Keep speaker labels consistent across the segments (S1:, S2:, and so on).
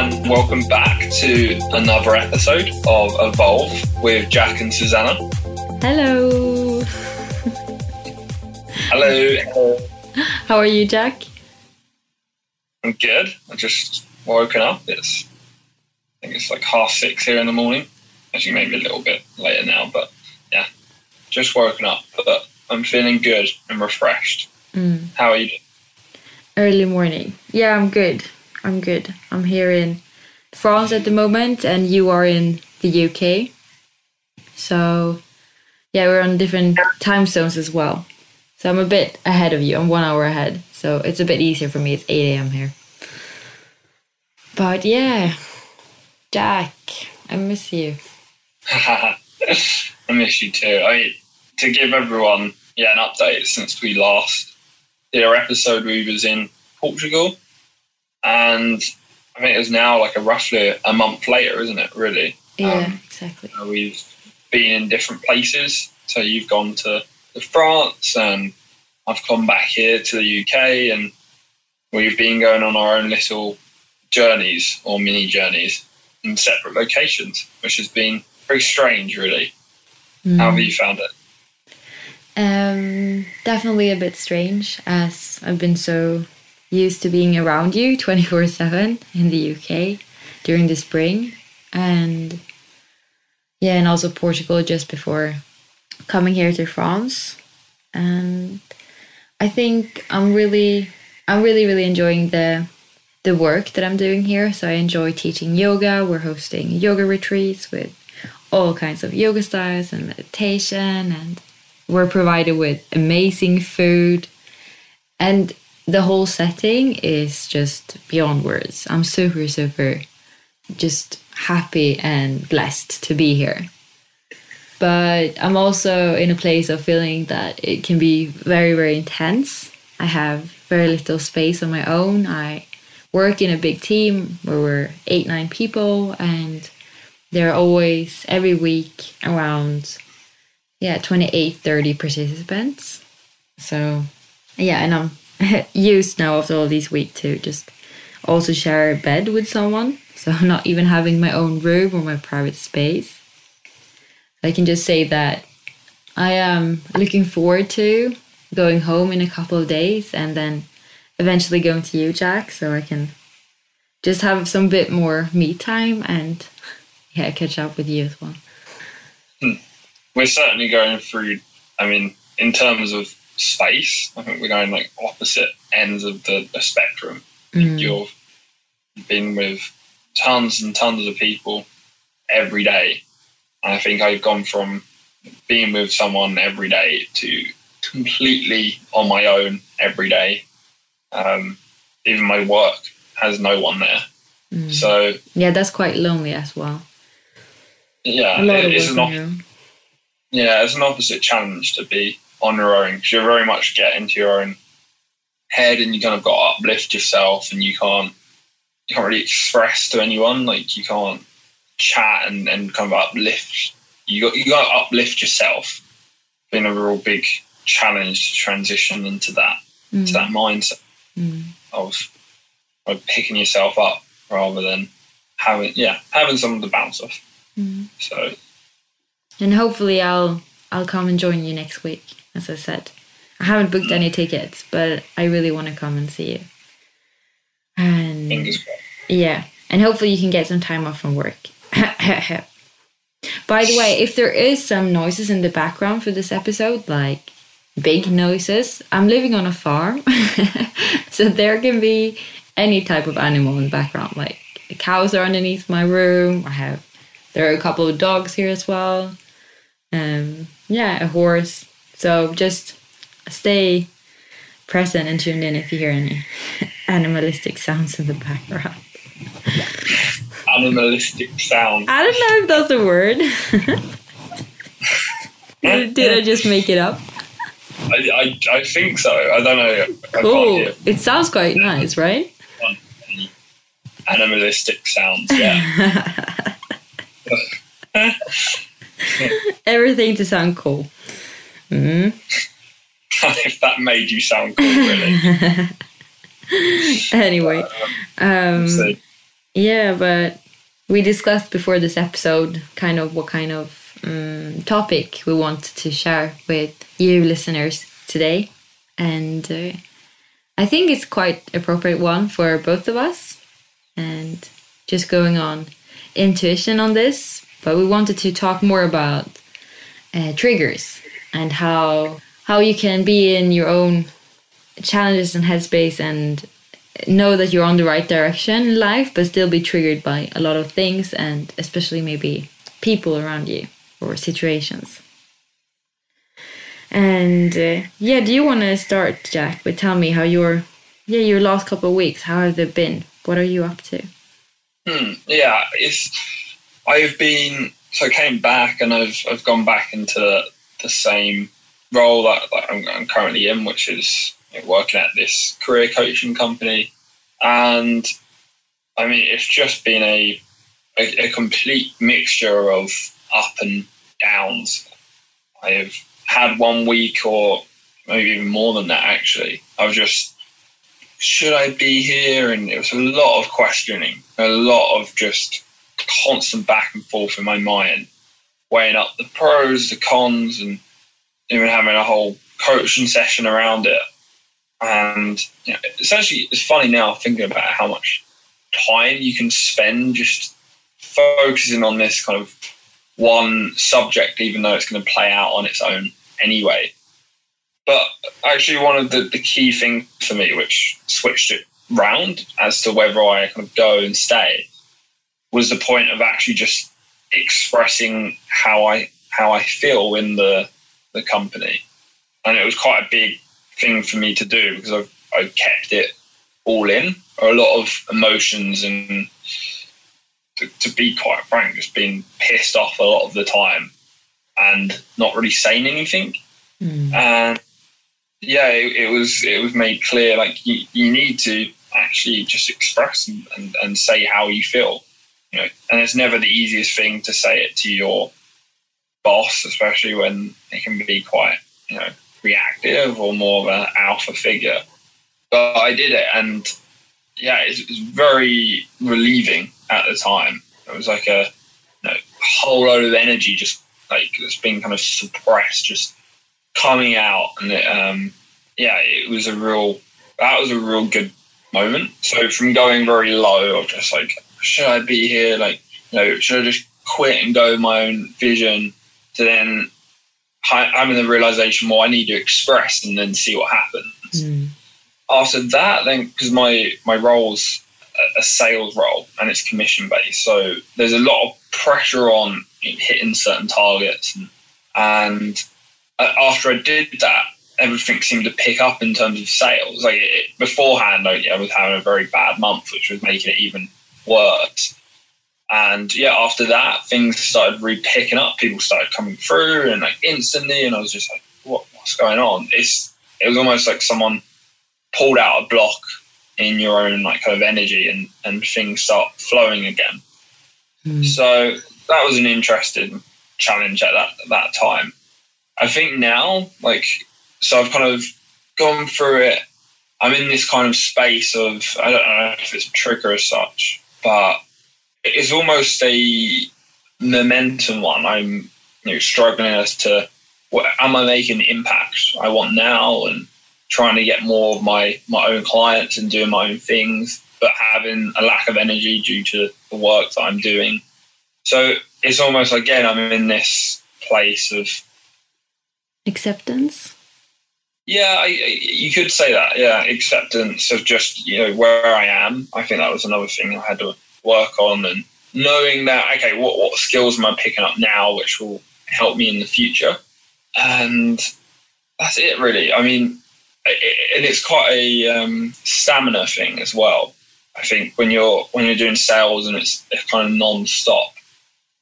S1: and welcome back to another episode of Evolve with Jack and Susanna.
S2: Hello.
S1: Hello,
S2: How are you, Jack?
S1: I'm good. I just woken up. It's I think it's like half six here in the morning. Actually, maybe a little bit later now, but yeah, just woken up. But I'm feeling good and refreshed. Mm. How are you?
S2: Early morning. Yeah, I'm good. I'm good. I'm here in France at the moment, and you are in the UK. So, yeah, we're on different time zones as well. So I'm a bit ahead of you. I'm one hour ahead. So it's a bit easier for me. It's 8 a.m. here. But yeah, Jack, I miss you.
S1: I miss you too. I to give everyone yeah an update since we last did our episode, we was in Portugal, and I think it was now like a roughly a month later, isn't it? Really,
S2: Yeah,
S1: Um,
S2: exactly.
S1: Uh, We've been in different places. So you've gone to, to France, and I've come back here to the UK, and we've been going on our own little journeys or mini journeys in separate locations, which has been very strange, really. How have you found it?
S2: Um, definitely a bit strange as I've been so used to being around you 24 7 in the UK during the spring. And yeah, and also Portugal just before coming here to France. And I think I'm really, I'm really, really enjoying the the work that I'm doing here. So I enjoy teaching yoga. We're hosting yoga retreats with all kinds of yoga styles and meditation and we're provided with amazing food and the whole setting is just beyond words. I'm super super just happy and blessed to be here. But i'm also in a place of feeling that it can be very very intense. I have very little space on my own. I work in a big team where we're eight nine people and there are always every week around yeah 28 30 participants. So yeah and i'm used now after all these weeks to just also share a bed with someone. So i'm not even having my own room or my private space. I can just say that i am looking forward to going home in a couple of days and then eventually going to you jack so i can just have some bit more me time and yeah catch up with you as well. Hmm.
S1: We're certainly going through, I mean, in terms of space, I think we're going like opposite ends of the, the spectrum. You've been with tons and tons of people every day. And I think I've gone from being with someone every day to completely on my own every day. Um, even my work has no one there. Mm. So
S2: yeah, that's quite lonely as well.
S1: Yeah, it, it's an op- yeah, it's an opposite challenge to be on your own because you're very much get into your own head and you kind of got to uplift yourself and you can't you can't really express to anyone like you can't chat and, and kind of uplift you got you got to uplift yourself been a real big challenge to transition into that mm. to that mindset mm. of, of picking yourself up rather than having yeah having someone to bounce off mm. so
S2: and hopefully i'll i'll come and join you next week as i said i haven't booked any tickets but i really want to come and see you and yeah and hopefully you can get some time off from work by the way if there is some noises in the background for this episode like big noises i'm living on a farm so there can be any type of animal in the background. Like cows are underneath my room. I have there are a couple of dogs here as well. Um, yeah, a horse. So just stay present and tuned in if you hear any animalistic sounds in the background.
S1: Animalistic sounds.
S2: I don't know if that's a word. did, did I just make it up?
S1: I, I, I think so. I don't know.
S2: Cool. It sounds quite nice, right?
S1: Um, animalistic sounds. Yeah.
S2: Everything to sound cool. Mm.
S1: if that made you sound cool, really.
S2: anyway, um, yeah, but we discussed before this episode kind of what kind of um, topic we wanted to share with you listeners today, and uh, I think it's quite appropriate one for both of us and just going on intuition on this, but we wanted to talk more about uh, triggers and how how you can be in your own challenges and headspace and know that you're on the right direction in life, but still be triggered by a lot of things and especially maybe people around you or situations. And uh, yeah, do you want to start, Jack, with tell me how your yeah your last couple of weeks how have they been what are you up to?
S1: Hmm, yeah, it's I've been so I came back and I've I've gone back into the same role that, that I'm, I'm, currently in, which is you know, working at this career coaching company, and I mean it's just been a, a, a complete mixture of up and downs. I have had one week or maybe even more than that actually. I've just should I be here? And it was a lot of questioning, a lot of just constant back and forth in my mind, weighing up the pros, the cons, and even having a whole coaching session around it. And you know, it's actually it's funny now thinking about how much time you can spend just focusing on this kind of one subject, even though it's going to play out on its own anyway. But actually, one of the, the key things for me, which switched it round as to whether I kind of go and stay, was the point of actually just expressing how I how I feel in the the company, and it was quite a big thing for me to do because I've I kept it all in, or a lot of emotions and to, to be quite frank, just being pissed off a lot of the time and not really saying anything. Mm. And yeah, it, it, was it was made clear like you, you need to actually just express and, and, and, say how you feel. You know, and it's never the easiest thing to say it to your boss, especially when it can be quite you know reactive or more of an alpha figure. But I did it, and yeah, it was very relieving at the time. It was like a you know, whole load of energy just like it's been kind of suppressed, just coming out, and it, um, yeah, it was a real that was a real good moment. So from going very low of just like, should I be here? Like, you know, should I just quit and go my own vision? To then having the realization, well, I need to express and then see what happens. Mm. After that, then because my my role's a sales role and it's commission based, so there's a lot of pressure on hitting certain targets and And after I did that, everything seemed to pick up in terms of sales. Like it, beforehand, I, I was having a very bad month, which was making it even worse. And yeah, after that, things started really picking up. People started coming through and like instantly, and I was just like, "What? What's going on?" It's it was almost like someone pulled out a block in your own like kind of energy, and and things start flowing again. Mm. So that was an interesting challenge at that at that time. I think now, like, so I've kind of gone through it. I'm in this kind of space of I don't know if it's a trigger as such, but it's almost a momentum one. I'm you know, struggling as to what am I making impact I want now and trying to get more of my, my own clients and doing my own things, but having a lack of energy due to the work that I'm doing. So it's almost again I'm in this place of
S2: acceptance.
S1: Yeah, I, you could say that. Yeah, acceptance of just you know where I am. I think that was another thing I had to work on and knowing that okay what, what skills am i picking up now which will help me in the future and that's it really i mean it, and it's quite a um, stamina thing as well i think when you're when you're doing sales and it's, it's kind of non-stop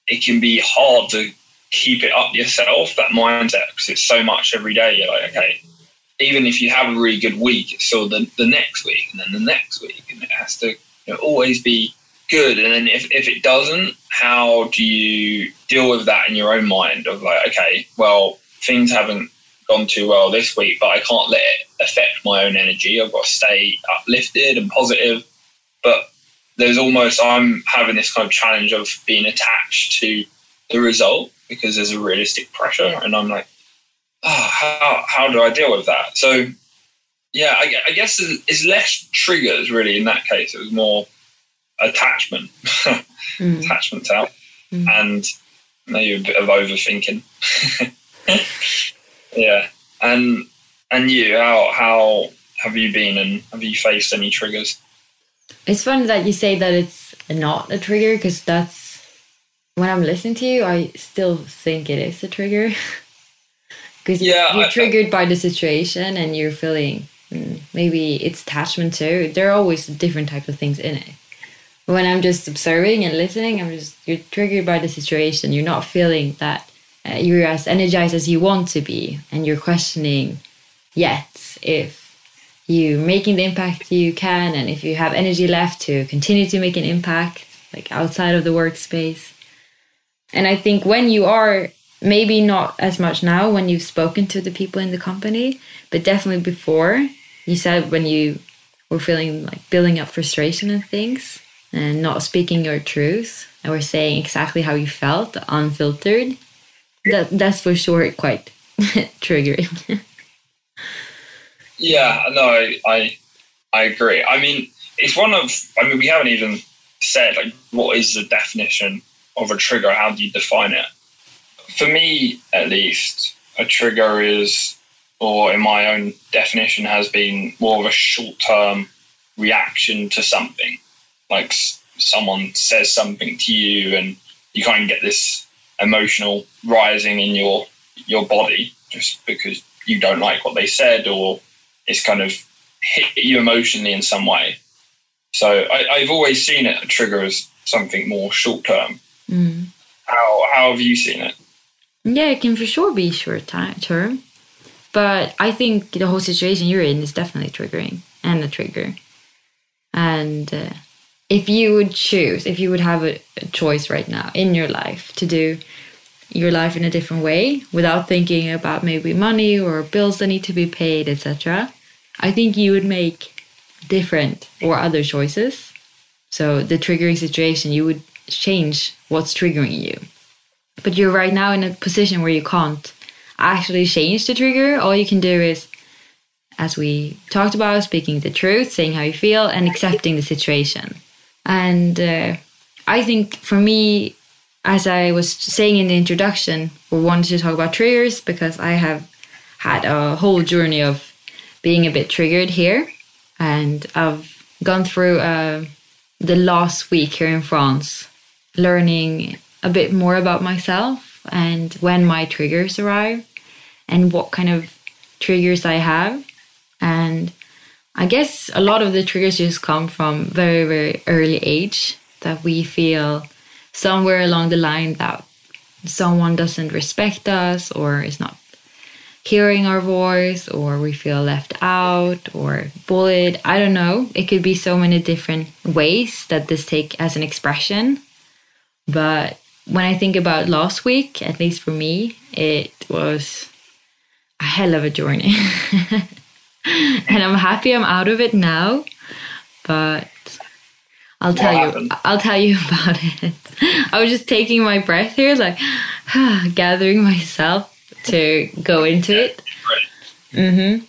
S1: it can be hard to keep it up yourself that mindset because it's so much every day you're like okay even if you have a really good week it's still the, the next week and then the next week and it has to you know, always be good. And then if, if it doesn't how do you deal with that in your own mind of like okay well things haven't gone too well this week but i can't let it affect my own energy. I've got to stay uplifted and positive. But there's almost i'm having this kind of challenge of being attached to the result because there's a realistic pressure and i'm like oh, how, how do i deal with that so yeah I, I guess it's less triggers really in that case it was more attachment, mm. attachment out, mm. and maybe a bit of overthinking. yeah, and and you, how how have you been, and have you faced any triggers?
S2: It's funny that you say that it's not a trigger because that's when I'm listening to you, I still think it is a trigger. Because yeah, you're I, triggered by the situation and you're feeling mm, maybe it's attachment too. There are always different types of things in it when I'm just observing and listening, I'm just you're triggered by the situation. You're not feeling that uh, you're as energized as you want to be, and you're questioning yet if you making the impact you can, and if you have energy left to continue to make an impact, like outside of the workspace. And I think when you are maybe not as much now when you've spoken to the people in the company, but definitely before you said when you were feeling like building up frustration and things and not speaking your truth or saying exactly how you felt unfiltered that that's for sure quite triggering.
S1: Yeah no I, I i agree. I mean it's one of i mean we haven't even said like what is the definition of a trigger? How do you define it for me at least a trigger is or in my own definition has been more of a short term reaction to something like someone says something to you and you kind of get this emotional rising in your your body just because you don't like what they said or it's kind of hit you emotionally in some way. So I, have always seen it a trigger as something more short term. Mm. How how have you seen it?
S2: Yeah, it can for sure be short term, but I think the whole situation you're in is definitely triggering and a trigger, and. Uh, if you would choose, if you would have a, a, choice right now in your life to do your life in a different way without thinking about maybe money or bills that need to be paid, etc., I think you would make different or other choices. So the triggering situation, you would change what's triggering you. But you're right now in a position where you can't actually change the trigger. All you can do is, as we talked about, speaking the truth, saying how you feel, and accepting the situation. And uh, I think for me, as I was saying in the introduction, we wanted to talk about triggers because I have had a whole journey of being a bit triggered here. And I've gone through uh, the last week here in France, learning a bit more about myself and when my triggers arrive and what kind of triggers I have. And I guess a lot of the triggers just come from very, very early age that we feel somewhere along the line that someone doesn't respect us or is not hearing our voice or we feel left out or bullied. I don't know. It could be so many different ways that this take as an expression. But when I think about last week, at least for me, it was a hell of a journey. and I'm happy I'm out of it now. But I'll tell you I'll tell you about it. I was just taking my breath here, like gathering myself to go into it. Mm-hmm.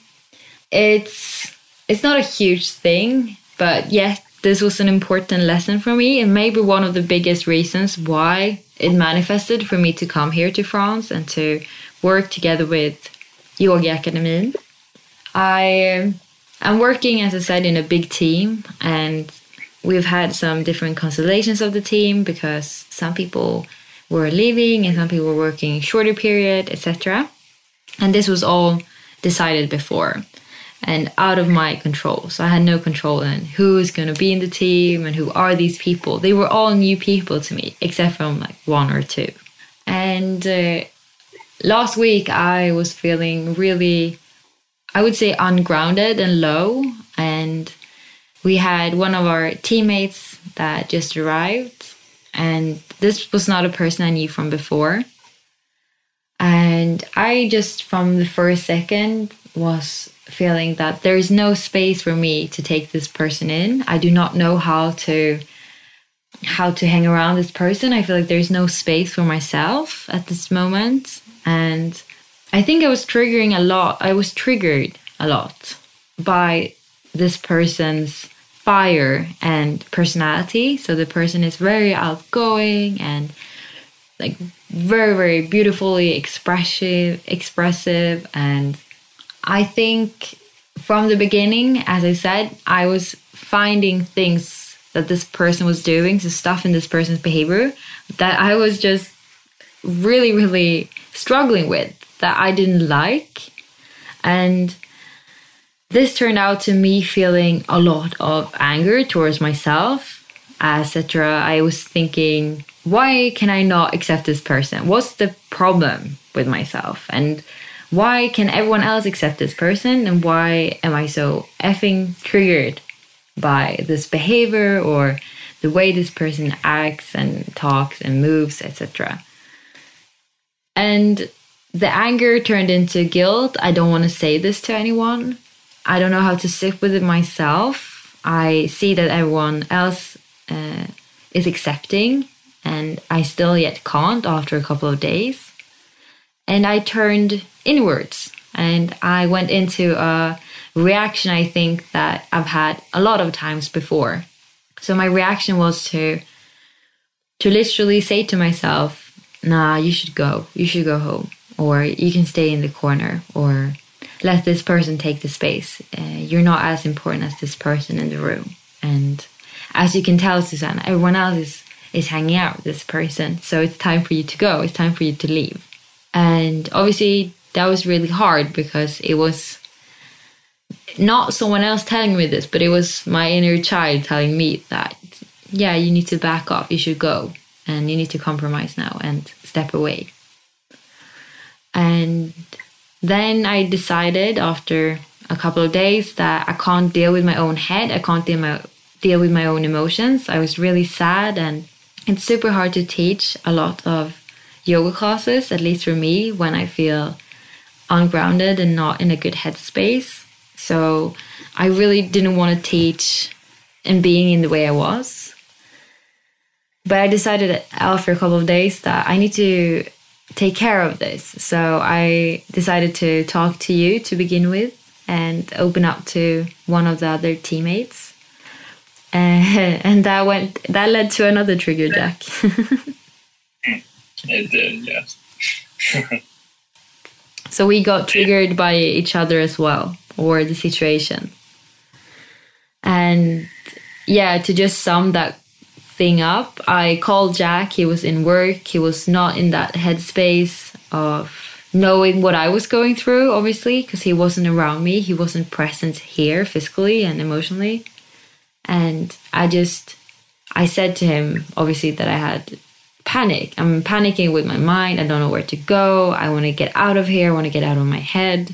S2: It's it's not a huge thing, but yet this was an important lesson for me and maybe one of the biggest reasons why it manifested for me to come here to France and to work together with Yoga Academy. I um, am working, as I said, in a big team, and we've had some different constellations of the team because some people were leaving and some people were working shorter period, etc. And this was all decided before and out of my control. So I had no control in who is going to be in the team and who are these people. They were all new people to me, except from like one or two. And uh, last week I was feeling really, I would say, ungrounded and low. And we had one of our teammates that just arrived and this was not a person I knew from before. And I just, from the first second, was feeling that there is no space for me to take this person in. I do not know how to how to hang around this person. I feel like there's no space for myself at this moment. And I think I was triggering a lot. I was triggered a lot by this person's fire and personality. So the person is very outgoing and like very very beautifully expressive expressive and I think from the beginning as I said I was finding things that this person was doing so stuff in this person's behavior that I was just really really struggling with that I didn't like and this turned out to me feeling a lot of anger towards myself, etc. I was thinking, why can I not accept this person? What's the problem with myself? And why can everyone else accept this person? And why am I so effing triggered by this behavior or the way this person acts and talks and moves, etc.? And the anger turned into guilt. I don't want to say this to anyone I don't know how to sit with it myself. I see that everyone else uh, is accepting, and I still yet can't after a couple of days. And I turned inwards and I went into a reaction I think that I've had a lot of times before. So my reaction was to to literally say to myself, "Nah, you should go. You should go home, or you can stay in the corner, or let this person take the space. Uh, you're not as important as this person in the room. And as you can tell, Susanna, everyone else is, is hanging out with this person. So it's time for you to go. It's time for you to leave. And obviously, that was really hard because it was not someone else telling me this, but it was my inner child telling me that, yeah, you need to back off. You should go. And you need to compromise now and step away. And then I decided after a couple of days that I can't deal with my own head. I can't deal, my, deal with my own emotions. I was really sad, and it's super hard to teach a lot of yoga classes, at least for me, when I feel ungrounded and not in a good headspace. So I really didn't want to teach and being in the way I was. But I decided after a couple of days that I need to take care of this. So I decided to talk to you to begin with and open up to one of the other teammates. And that went that led to another trigger, Jack.
S1: it did, yes.
S2: so we got triggered by each other as well, or the situation. And yeah, to just sum that thing up. I called Jack. He was in work. He was not in that headspace of knowing what I was going through, obviously, because he wasn't around me. He wasn't present here physically and emotionally. And I just, I said to him, obviously, that I had panic. I'm panicking with my mind. I don't know where to go. I want to get out of here. I want to get out of my head.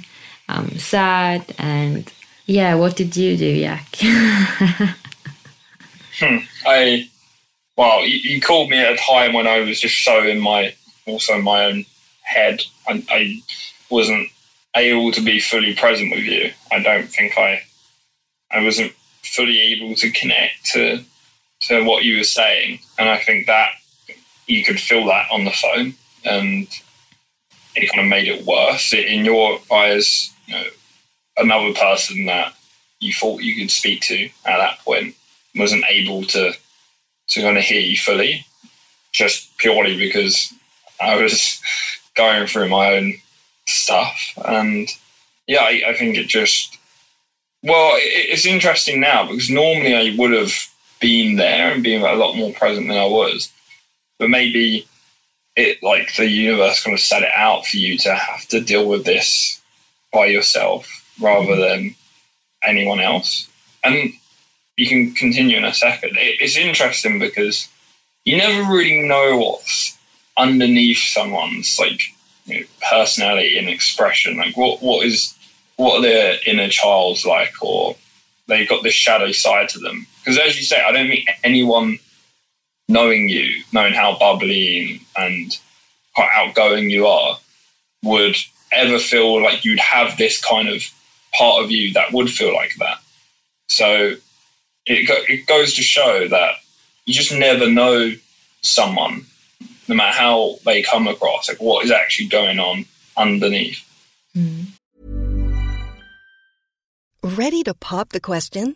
S2: I'm sad. And yeah, what did you do, Yak?
S1: hmm. I, well, you, you, called me at a time when I was just so in my, also my own head. I, I wasn't able to be fully present with you. I don't think I, I wasn't fully able to connect to, to what you were saying. And I think that you could feel that on the phone and it kind of made it worse. In your eyes, you know, another person that you thought you could speak to at that point wasn't able to to kind of hear you fully, just purely because I was going through my own stuff. And yeah, I, I think it just well, it, it's interesting now because normally I would have been there and been a lot more present than I was, but maybe it like the universe kind of set it out for you to have to deal with this by yourself rather mm-hmm. than anyone else. And you can continue in a second. it's interesting because you never really know what's underneath someone's like you know, personality and expression. Like what what is what are their inner child's like, or they've got this shadow side to them. Because as you say, I don't meet anyone knowing you, knowing how bubbly and outgoing you are, would ever feel like you'd have this kind of part of you that would feel like that. So it, it goes to show that you just never know someone, no matter how they come across, like what is actually going on underneath. Mm.
S3: Ready to pop the question?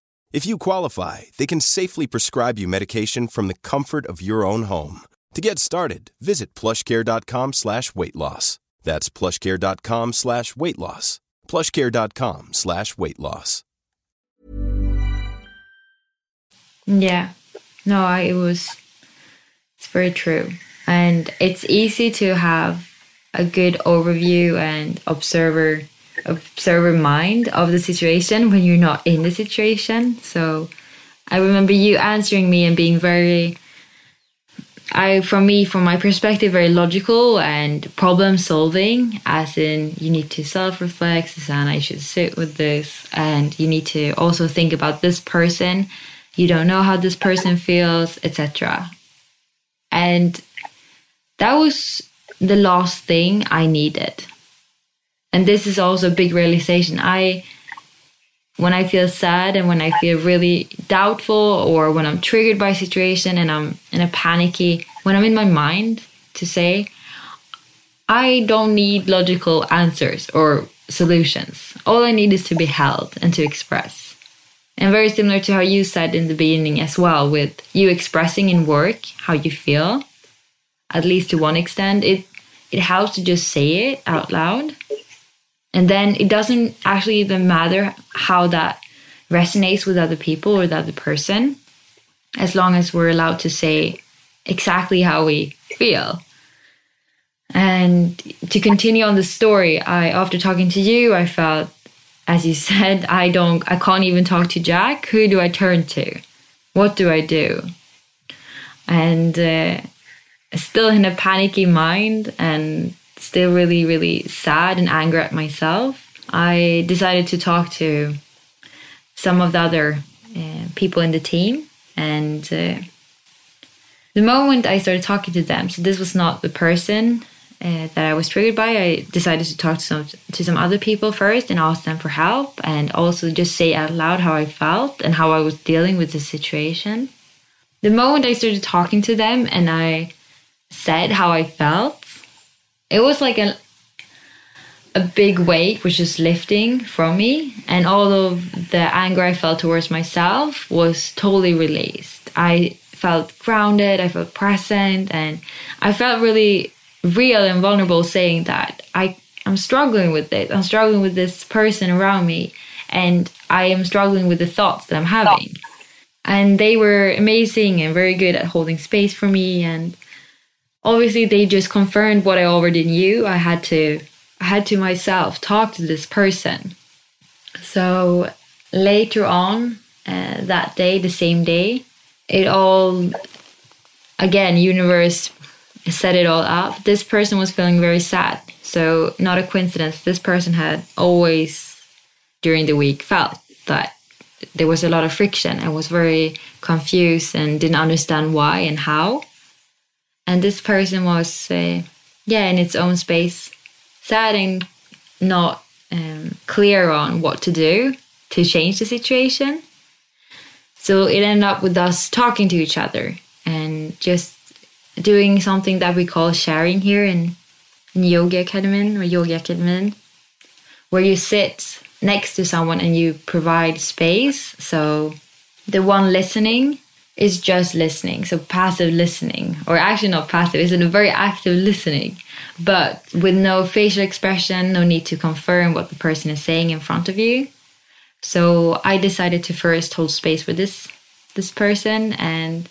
S4: If you qualify, they can safely prescribe you medication from the comfort of your own home. To get started, visit plushcare.com slash weight loss. That's plushcare.com slash weight loss. Plushcare.com slash weight loss.
S2: Yeah. No, it was, it's very true. And it's easy to have a good overview and observer observer mind of the situation when you're not in the situation. So I remember you answering me and being very I for me from my perspective very logical and problem solving as in you need to self-reflect Susanna you should sit with this and you need to also think about this person you don't know how this person feels, etc. And that was the last thing I needed. And this is also a big realization. I when I feel sad and when I feel really doubtful or when I'm triggered by a situation and I'm in a panicky, when I'm in my mind to say, I don't need logical answers or solutions. All I need is to be held and to express. And very similar to how you said in the beginning as well, with you expressing in work how you feel, at least to one extent, it it helps to just say it out loud. And then it doesn't actually even matter how that resonates with other people or the other person, as long as we're allowed to say exactly how we feel. And to continue on the story, I after talking to you, I felt, as you said, I don't, I can't even talk to Jack. Who do I turn to? What do I do? And uh, still in a panicky mind and still really, really sad and angry at myself, I decided to talk to some of the other uh, people in the team. And uh, the moment I started talking to them, so this was not the person uh, that I was triggered by, I decided to talk to some to some other people first and ask them for help, and also just say out loud how I felt and how I was dealing with the situation. The moment I started talking to them and I said how I felt, it was like a a big weight was just lifting from me, and all of the anger I felt towards myself was totally released. I felt grounded, I felt present, and I felt really real and vulnerable saying that I I'm struggling with it. I'm struggling with this person around me and I am struggling with the thoughts that I'm having. And they were amazing and very good at holding space for me and obviously they just confirmed what I already knew. I had to I had to myself talk to this person. So later on uh, that day, the same day, it all again universe set it all up. This person was feeling very sad. So, not a coincidence, this person had always during the week felt that there was a lot of friction and was very confused and didn't understand why and how. And this person was, uh, yeah, in its own space, sad and not um, clear on what to do to change the situation. So it ended up with us talking to each other and just doing something that we call sharing here in, in Yoga Academy or Yoga Academy, where you sit next to someone and you provide space. So the one listening is just listening, so passive listening, or actually not passive, it's a very active listening, but with no facial expression, no need to confirm what the person is saying in front of you. So I decided to first hold space for this this person and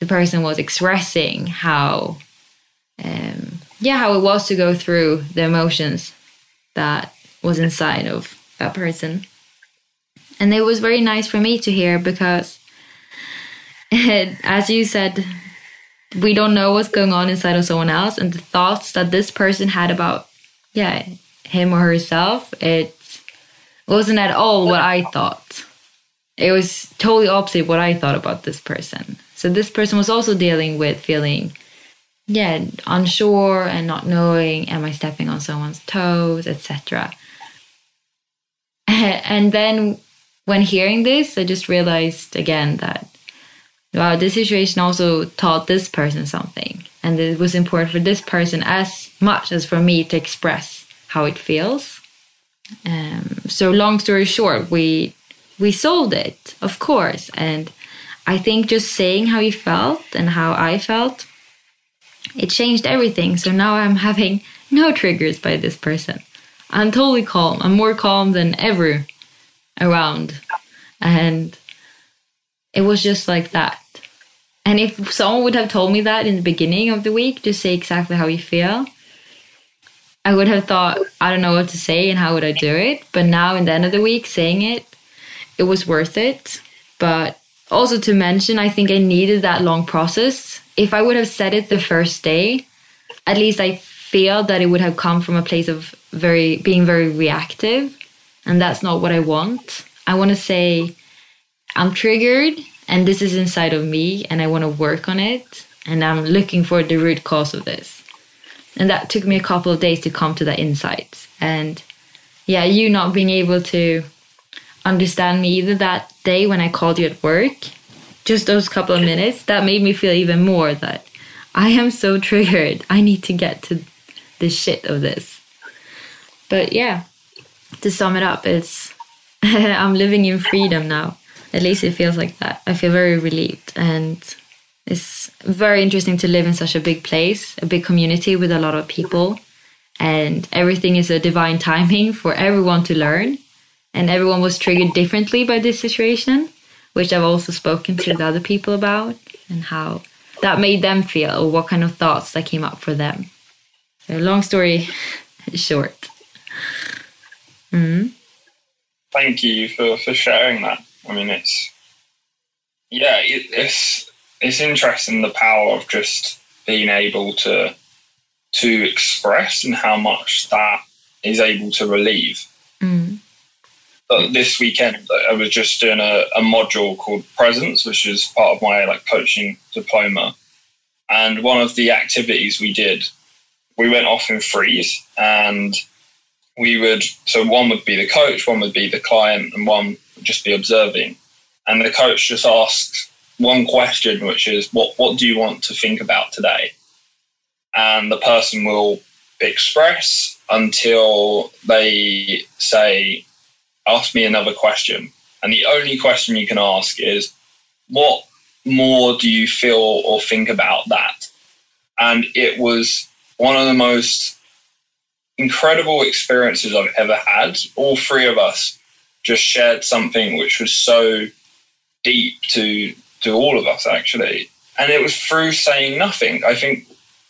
S2: the person was expressing how um, yeah how it was to go through the emotions that was inside of that person and it was very nice for me to hear because as you said we don't know what's going on inside of someone else. And the thoughts that this person had about yeah him or herself it wasn't at all what i thought. It was totally opposite what i thought about this person. So this person was also dealing with feeling, yeah, unsure and not knowing, am I stepping on someone's toes, etc. And then when hearing this, I just realized again that wow, this situation also taught this person something. And it was important for this person as much as for me to express how it feels. Um, so long story short, we we solved it, of course, and I think just saying how you felt and how I felt, it changed everything. So now I'm having no triggers by this person. I'm totally calm. I'm more calm than ever around. And it was just like that. And if someone would have told me that in the beginning of the week, to say exactly how you feel, I would have thought, I don't know what to say and how would I do it. But now, in the end of the week, saying it, it was worth it. But also to mention, I think I needed that long process. If I would have said it the first day, at least I feel that it would have come from a place of very being very reactive, and that's not what I want. I want to say I'm triggered and this is inside of me and I want to work on it and I'm looking for the root cause of this. And that took me a couple of days to come to that insight. And yeah, you not being able to understand me either that day when I called you at work, just those couple of minutes, that made me feel even more that I am so triggered. I need to get to the shit of this. But yeah, to sum it up, it's I'm living in freedom now. At least it feels like that. I feel very relieved and it's very interesting to live in such a big place, a big community with a lot of people and everything is a divine timing for everyone to learn. And everyone was triggered differently by this situation, which I've also spoken to the other people about and how that made them feel or what kind of thoughts that came up for them. So long story short.
S1: Mm-hmm. Thank you for, for sharing that. I mean, it's yeah, it, it's it's interesting the power of just being able to to express and how much that is able to relieve. Mm. this weekend, I was just doing a, a module called Presence, which is part of my like coaching diploma. And one of the activities we did, we went off in freeze and we would so one would be the coach, one would be the client, and one just be observing. And the coach just asked one question, which is, "What what do you want to think about today?" And the person will express until they say, "Ask me another question." And the only question you can ask is, "What more do you feel or think about that?" And it was one of the most incredible experiences I've ever had. All three of us just shared something which was so deep to to all of us actually, and it was through saying nothing. I think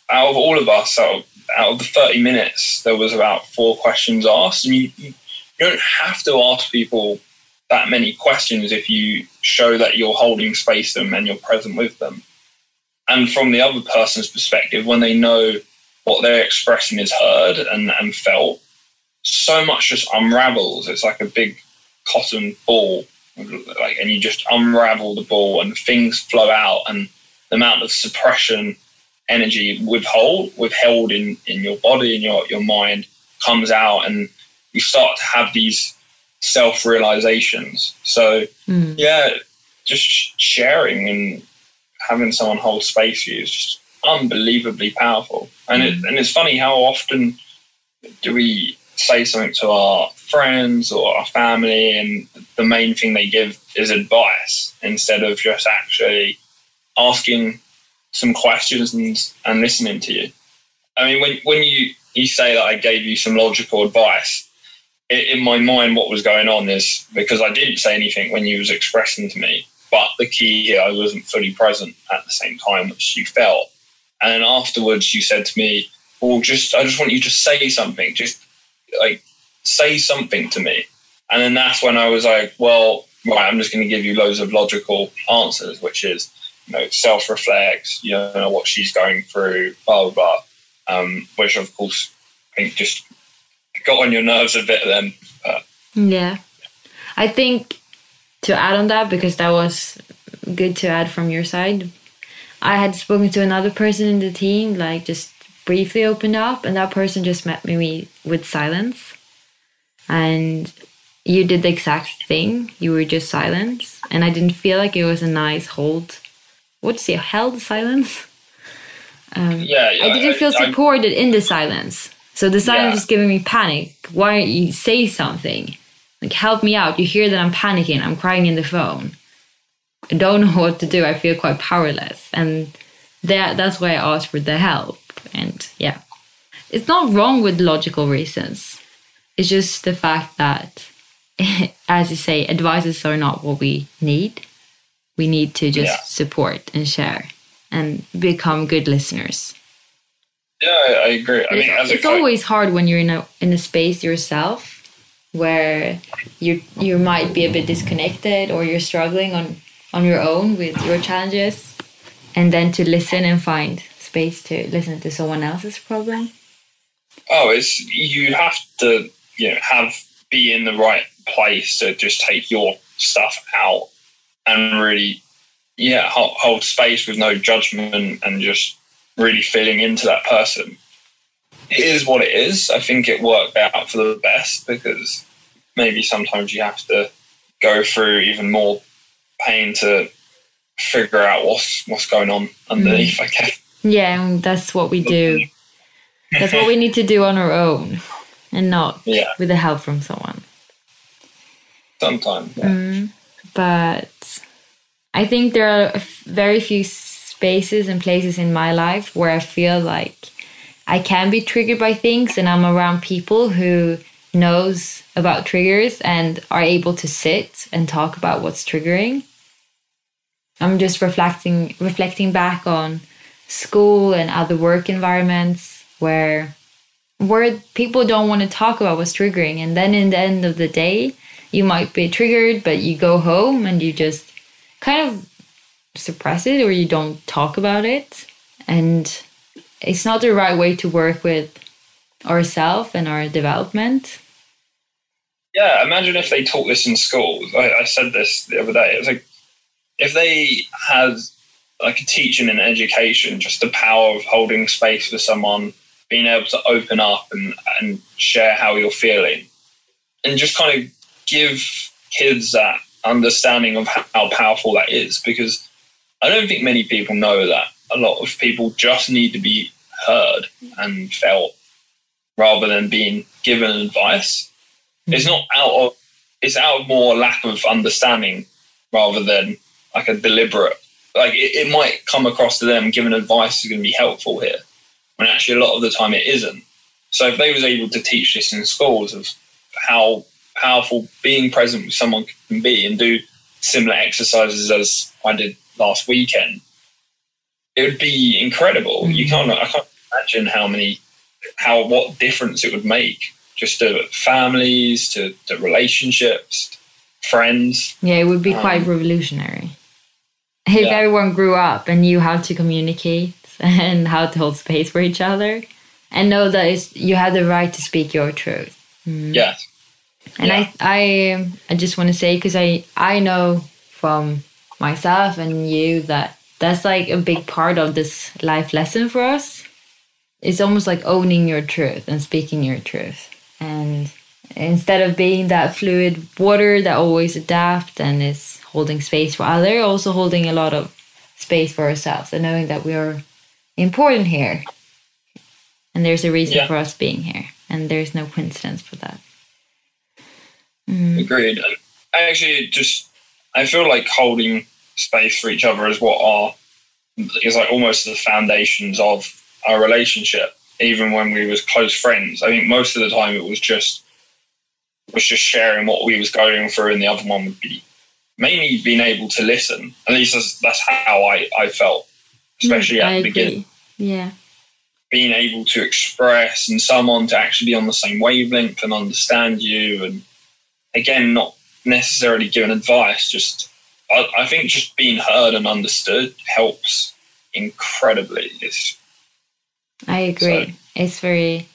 S1: out of all of us, out of, out of the thirty minutes, there was about four questions asked, and you, you don't have to ask people that many questions if you show that you're holding space them and you're present with them. And from the other person's perspective, when they know what they're expressing is heard and, and felt, so much just unravels. It's like a big cotton ball, like, and you just unravel the ball, and things flow out, and the amount of suppression, energy withhold, withheld in in your body and your your mind comes out, and you start to have these self realizations. So mm. yeah, just sharing and having someone hold space for you is just unbelievably powerful. And it, and it's funny how often do we say something to our friends or our family, and the main thing they give is advice instead of just actually asking some questions and, listening to you. I mean, when when you you say that I gave you some logical advice, it, in my mind, what was going on is because I didn't say anything when you was expressing to me. But the key here, I wasn't fully present at the same time, which you felt. And then afterwards, you said to me, "Well, just I just want you to say something. Just like say something to me." And then that's when I was like, "Well, right, I'm just going to give you loads of logical answers, which is, you know, self-reflect. You know what she's going through, blah blah blah." Um, which of course, I think just got on your nerves a bit then. But.
S2: Yeah, I think to add on that because that was good to add from your side I had spoken to another person in the team, like just briefly opened up, and that person just met me with silence. And you did the exact thing. You were just silence, and I didn't feel like it was a nice hold. What's it? Held silence. Um, yeah, yeah, I didn't feel supported I, in the silence. So the silence yeah. is giving me panic. Why don't you say something? Like help me out. You hear that I'm panicking. I'm crying in the phone. I don't know what to do. I feel quite powerless. And that, that's why I asked for the help. And yeah, it's not wrong with logical reasons. It's just the fact that, as you say, advices are not what we need. We need to just yeah. support and share and become good listeners.
S1: Yeah, I, agree. I
S2: mean, it's, it's always hard when you're in a in a space yourself where you you might be a bit disconnected or you're struggling on on your own with your challenges and then to listen and find space to listen to someone else's problem
S1: oh it's you have to you know have be in the right place to just take your stuff out and really yeah hold, hold space with no judgment and just really feeling into that person it is what it is i think it worked out for the best because maybe sometimes you have to go through even more pain to figure out what's what's going on underneath. Mm. I guess.
S2: Yeah, that's what we do. That's what we need to do on our own, and not yeah. with the help from someone.
S1: Sometimes, yeah.
S2: Mm. But I think there are very few spaces and places in my life where I feel like I can be triggered by things and I'm around people who knows about triggers and are able to sit and talk about what's triggering. I'm just reflecting reflecting back on school and other work environments where where people don't want to talk about what's triggering. And then in the end of the day you might be triggered but you go home and you just kind of suppress it or you don't talk about it. And it's not the right way to work with ourselves and our development.
S1: Yeah imagine if they taught this in schools I, I said this the other day. It was like if they had like a teaching and education, just the power of holding space for someone, being able to open up and, and share how you're feeling, and just kind of give kids that understanding of how powerful that is. Because I don't think many people know that a lot of people just need to be heard and felt rather than being given advice. Mm-hmm. It's not out of it's out of more lack of understanding rather than like a deliberate like it, it might come across to them giving advice is going to be helpful here when actually a lot of the time it isn't so if they was able to teach this in schools of how powerful being present with someone can be and do similar exercises as I did last weekend, it would be incredible. Mm-hmm. You can't I can't imagine how many how what difference it would make just to families, to, to relationships, friends.
S2: Yeah, it would be um, quite revolutionary if yeah. everyone grew up and knew how to communicate and how to hold space for each other and know that you have the right to speak your truth.
S1: Mm. Yeah.
S2: And yeah. I, I, I just want to say because I, I know from myself and you that that's like a big part of this life lesson for us. It's almost like owning your truth and speaking your truth. And instead of being that fluid water that always adapt and is holding space for others, also holding a lot of space for ourselves and knowing that we are important here. And there's a reason yeah. for us being here. And there's no coincidence for that.
S1: Mm. Agreed. I actually just I feel like holding space for each other is what are is like almost the foundations of our relationship. Even when we was close friends, I think most of the time it was just was just sharing what we was going through, and the other one would be mainly being able to listen. At least that's, that's how I, I felt, especially mm, at the beginning.
S2: Yeah.
S1: Being able to express and someone to actually be on the same wavelength and understand you. And again, not necessarily giving advice, just I, I think just being heard and understood helps incredibly. It's,
S2: I agree. So. It's very,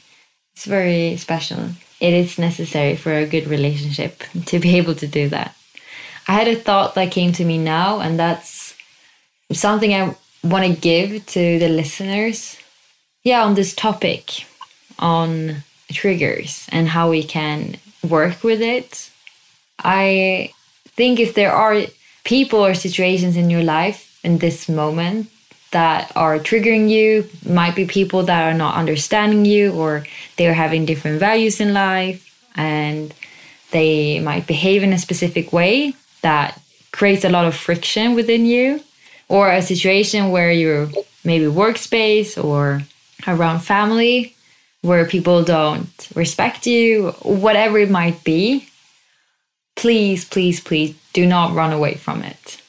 S2: it's very special. It is necessary for a good relationship to be able to do that. I had a thought that came to me now, and that's something I want to give to the listeners. Yeah, on this topic on triggers and how we can work with it. I think if there are people or situations in your life in this moment that are triggering you, might be people that are not understanding you or they're having different values in life and they might behave in a specific way that creates a lot of friction within you, or a situation where you're maybe workspace or around family where people don't respect you, whatever it might be, please, please, please do not run away from it.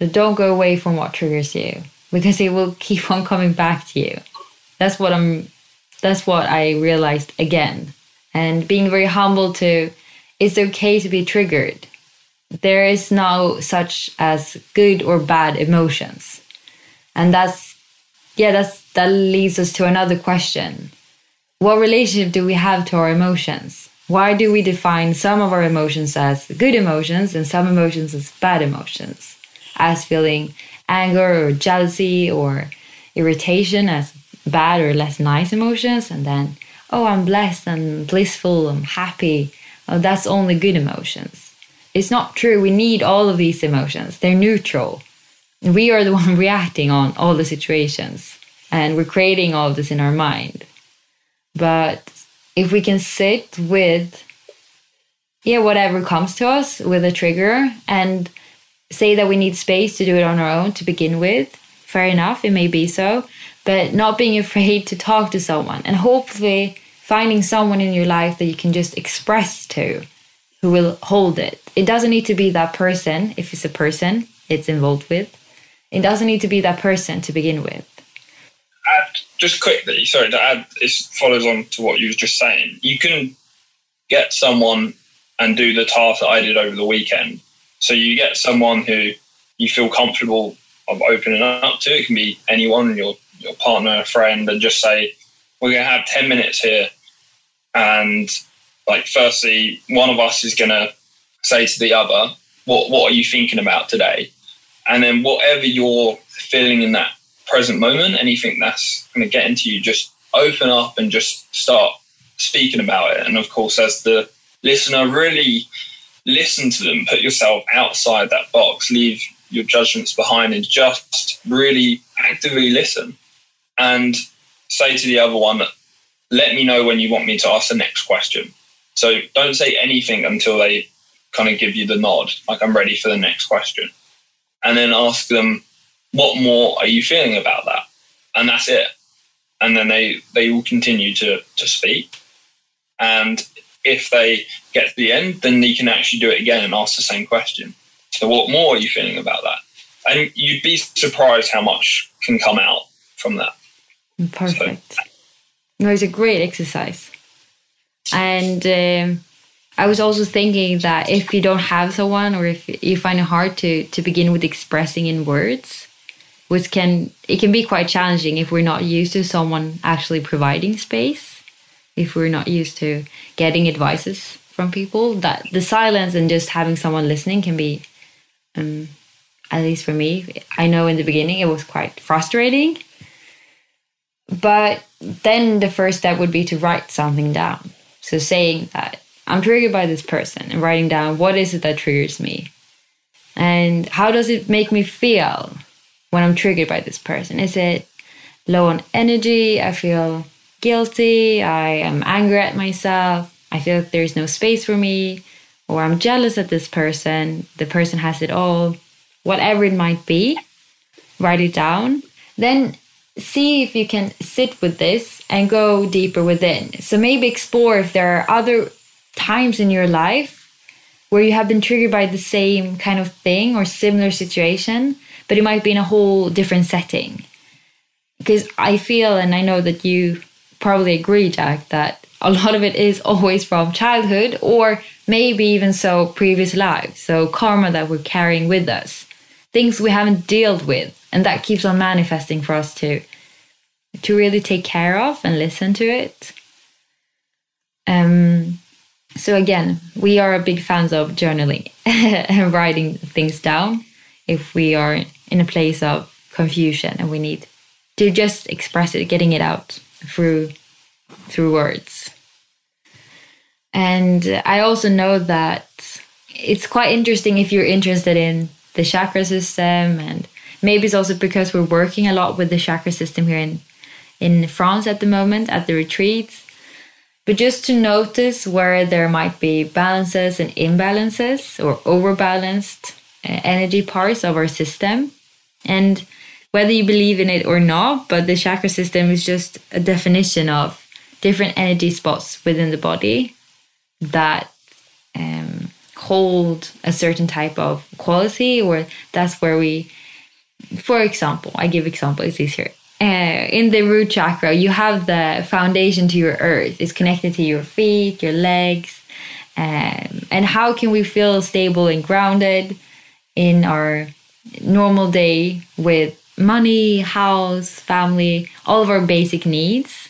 S2: So don't go away from what triggers you because it will keep on coming back to you. That's what I'm that's what I realized again. And being very humble to it's okay to be triggered there is no such as good or bad emotions. And that's yeah that's that leads us to another question. What relationship do we have to our emotions? Why do we define some of our emotions as good emotions and some emotions as bad emotions? As feeling anger or jealousy or irritation as bad or less nice emotions and then oh i'm blessed and blissful i'm happy. Oh that's only good emotions it's not true. We need all of these emotions. They're neutral. We are the one reacting on all the situations and we're creating all of this in our mind. But if we can sit with yeah, whatever comes to us with a trigger and say that we need space to do it on our own to begin with, fair enough, it may be so. but not being afraid to talk to someone and hopefully finding someone in your life that you can just express to who will hold it. It doesn't need to be that person, if it's a person it's involved with. It doesn't need to be that person to begin with.
S1: Add, just quickly, sorry to add, this follows on to what you were just saying. You can get someone and do the task that I did over the weekend. So you get someone who you feel comfortable of opening up to. It can be anyone, your your partner, a friend, and just say, "We're going to have ten minutes here." And like, firstly, one of us is going to say to the other, "What what are you thinking about today?" And then whatever you're feeling in that present moment, anything that's going to get into you, just open up and just start speaking about it. And of course, as the listener, really listen to them, put yourself outside that box, leave your judgments behind, and just really actively listen. And say to the other one, let me know when you want me to ask the next question. So don't say anything until they kind of give you the nod, like I'm ready for the next question. And then ask them, what more are you feeling about that? And that's it. And then they, they will continue to, to speak. And if they get to the end, then you can actually do it again and ask the same question. So, what more are you feeling about that? And you'd be surprised how much can come out from that.
S2: Perfect. So. No, it's a great exercise. And um, I was also thinking that if you don't have someone or if you find it hard to, to begin with expressing in words, which can it can be quite challenging if we're not used to someone actually providing space if we're not used to getting advices from people that the silence and just having someone listening can be um, at least for me i know in the beginning it was quite frustrating but then the first step would be to write something down so saying that i'm triggered by this person and writing down what is it that triggers me? And how does it make me feel when i'm triggered by this person? Is it low on energy? I feel guilty, I am angry at myself, I feel like there's no space for me, or I'm jealous at this person, the person has it all, whatever it might be, write it down. Then see if you can sit with this and go deeper within. So maybe explore if there are other times in your life where you have been triggered by the same kind of thing or similar situation, but it might be in a whole different setting. Because I feel and I know that you probably agree, Jack, that a lot of it is always from childhood or maybe even so previous lives. So karma that we're carrying with us, things we haven't dealt with, and that keeps on manifesting for us to to really take care of and listen to it. Um, so again, we are big fans of journaling and writing things down if we are in a place of confusion and we need to just express it, getting it out through through words. And I also know that it's quite interesting if you're interested in the chakra system and maybe it's also because we're working a lot with the chakra system here in in France at the moment at the retreats. But just to notice where there might be balances and imbalances or overbalanced uh, energy parts of our system. And whether you believe in it or not, but the chakra system is just a definition of different energy spots within the body that um, hold a certain type of quality, or that's where we, for example, I give example, it's easier. Uh, in the root chakra, you have the foundation to your earth. It's connected to your feet, your legs. Um, and how can we feel stable and grounded in our normal day with money, house, family, all of our basic needs.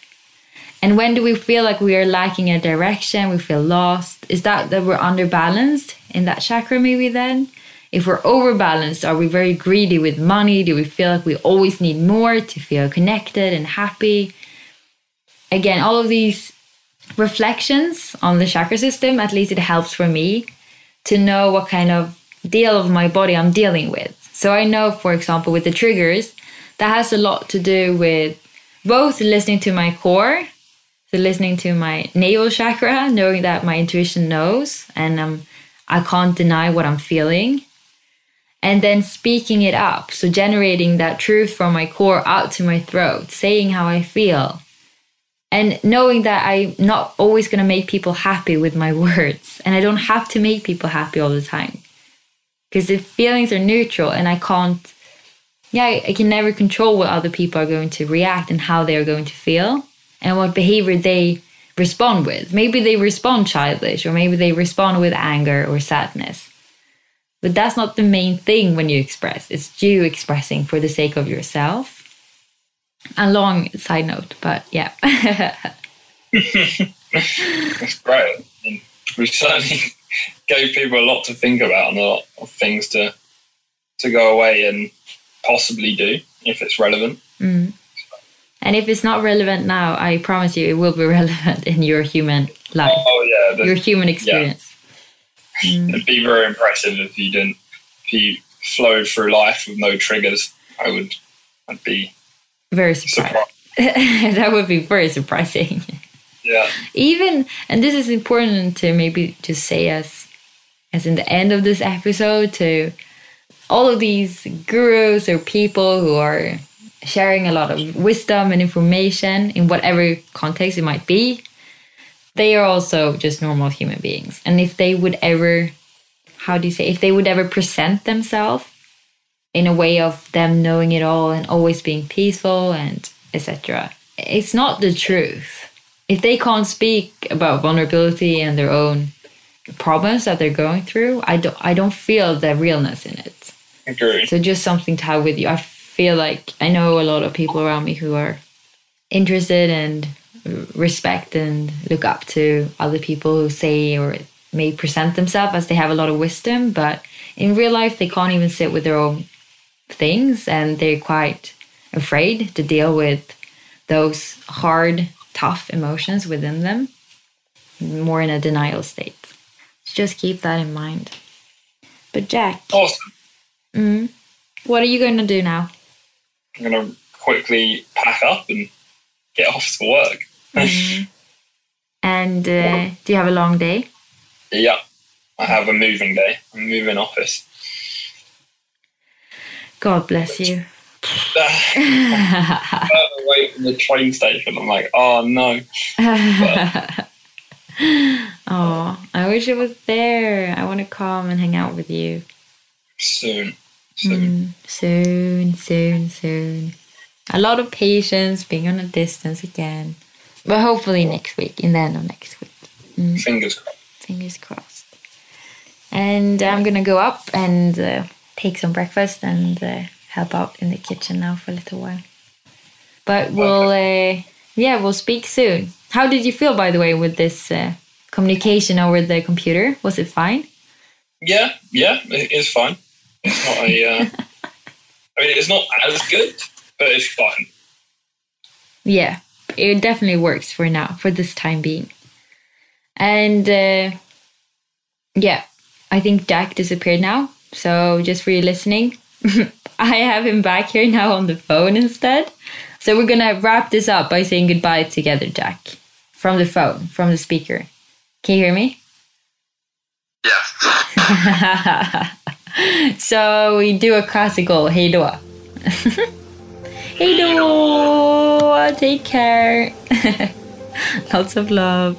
S2: And when do we feel like we are lacking a direction, we feel lost? Is that that we're underbalanced in that chakra maybe then? If we're overbalanced, are we very greedy with money? Do we feel like we always need more to feel connected and happy? Again, all of these reflections on the chakra system, at least it helps for me to know what kind of deal of my body I'm dealing with. So I know, for example, with the triggers, that has a lot to do with both listening to my core, listening to my navel chakra, knowing that my intuition knows and um, I can't deny what I'm feeling. and then speaking it up. So generating that truth from my core out to my throat, saying how I feel. And knowing that I'm not always going to make people happy with my words. And I don't have to make people happy all the time. Because if feelings are neutral and I can't, yeah, I can never control what other people are going to react and how they are going to feel and what behavior they respond with. Maybe they respond childish or maybe they respond with anger or sadness. But that's not the main thing when you express. It's you expressing for the sake of yourself. A long side note, but yeah.
S1: that's great. We certainly gave people a lot to think about and a lot of things to to go away and possibly do if it's relevant.
S2: Mm. And if it's not relevant now, I promise you it will be relevant in your human life.
S1: Oh yeah,
S2: your human experience.
S1: Yeah. Mm. It'd be very impressive if you didn't if you flowed through life with no triggers. I would I'd be
S2: very surprised. surprised. that would be very surprising.
S1: Yeah.
S2: Even and this is important to maybe just say as as in the end of this episode to all of these gurus or people who are sharing a lot of wisdom and information in whatever context it might be, they are also just normal human beings. And if they would ever, how do you say, if they would ever present themselves in a way of them knowing it all and always being peaceful and etc., it's not the truth. If they can't speak about vulnerability and their own problems that they're going through, I don't, I don't feel the realness in it.
S1: Agree.
S2: So just something to have with you. I feel like I know a lot of people around me who are interested and respect and look up to other people who say or may present themselves as they have a lot of wisdom, but in real life they can't even sit with their own things and they're quite afraid to deal with those hard, tough emotions within them, more in a denial state. So just keep that in mind. But Jack,
S1: awesome.
S2: Mm, what are you going to do now?
S1: I'm going to quickly pack up and get off to work.
S2: mm. And uh, do you have a long day?
S1: Yeah, I have a moving day. I'm moving office.
S2: God bless you.
S1: away from the train station. I'm like, oh no.
S2: oh, I wish it was there. I want to come and hang out with you.
S1: Soon. Soon.
S2: Mm, soon, soon, soon. A lot of patience, being on a distance again. But hopefully next week, in the end of next week.
S1: Mm. Fingers crossed.
S2: Fingers crossed. And I'm going to go up and uh, take some breakfast and uh, help out in the kitchen now for a little while. But we'll, uh, yeah, we'll speak soon. How did you feel, by the way, with this uh, communication over the computer? Was it fine?
S1: Yeah, yeah, it is fine. It's not a. Uh, I mean, it's not as good, but it's fine.
S2: Yeah, it definitely works for now, for this time being. And uh, yeah, I think Jack disappeared now. So just for you listening, I have him back here now on the phone instead. So we're gonna wrap this up by saying goodbye together, Jack, from the phone, from the speaker. Can you hear me?
S1: Yeah.
S2: so we do a classical hey Doa. hey Doa, Take care. Lots of love.